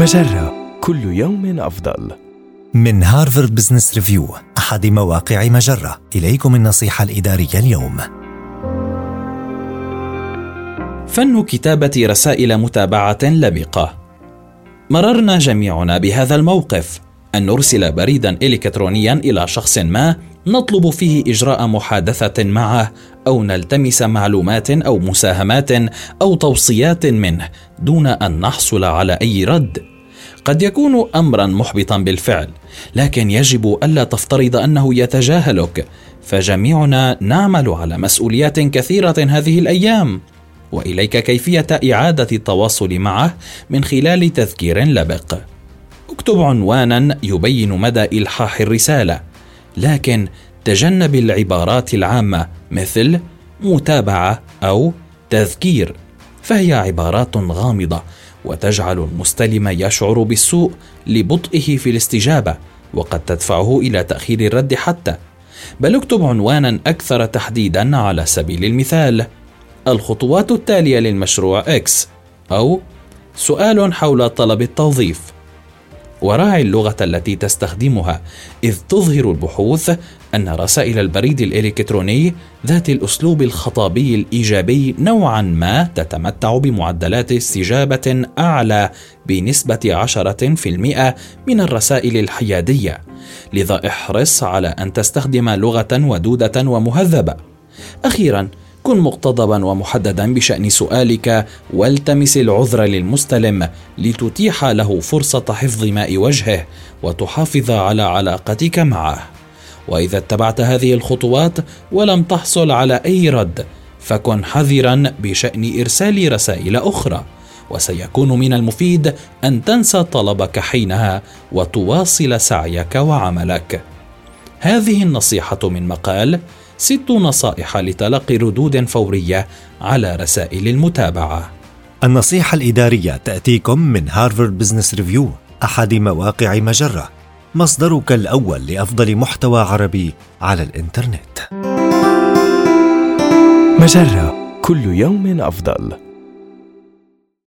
مجرة كل يوم أفضل. من هارفارد بزنس ريفيو أحد مواقع مجرة. إليكم النصيحة الإدارية اليوم. فن كتابة رسائل متابعة لبقة. مررنا جميعنا بهذا الموقف. أن نرسل بريدا إلكترونيا إلى شخص ما نطلب فيه إجراء محادثة معه أو نلتمس معلومات أو مساهمات أو توصيات منه دون أن نحصل على أي رد. قد يكون امرا محبطا بالفعل لكن يجب ألا تفترض أنه يتجاهلك فجميعنا نعمل على مسؤوليات كثيرة هذه الأيام. وإليك كيفية إعادة التواصل معه من خلال تذكير لبق. اكتب عنوانا يبين مدى إلحاح الرسالة لكن تجنب العبارات العامة مثل متابعة أو تذكير فهي عبارات غامضة وتجعل المستلم يشعر بالسوء لبطئه في الاستجابة وقد تدفعه إلى تأخير الرد حتى. بل اكتب عنوانا أكثر تحديدا على سبيل المثال الخطوات التالية للمشروع إكس أو سؤال حول طلب التوظيف. وراعي اللغة التي تستخدمها إذ تظهر البحوث أن رسائل البريد الإلكتروني ذات الأسلوب الخطابي الإيجابي نوعا ما تتمتع بمعدلات استجابة أعلى بنسبة 10% من الرسائل الحيادية لذا احرص على أن تستخدم لغة ودودة ومهذبة. أخيرا كن مقتضبا ومحددا بشأن سؤالك والتمس العذر للمستلم لتتيح له فرصة حفظ ماء وجهه وتحافظ على علاقتك معه. وإذا اتبعت هذه الخطوات ولم تحصل على أي رد فكن حذرا بشأن إرسال رسائل أخرى. وسيكون من المفيد أن تنسى طلبك حينها وتواصل سعيك وعملك. هذه النصيحة من مقال ست نصائح لتلقي ردود فورية على رسائل المتابعة. النصيحة الإدارية تأتيكم من هارفارد بزنس ريفيو أحد مواقع مجرة، مصدرك الأول لأفضل محتوى عربي على الإنترنت. مجرة كل يوم أفضل.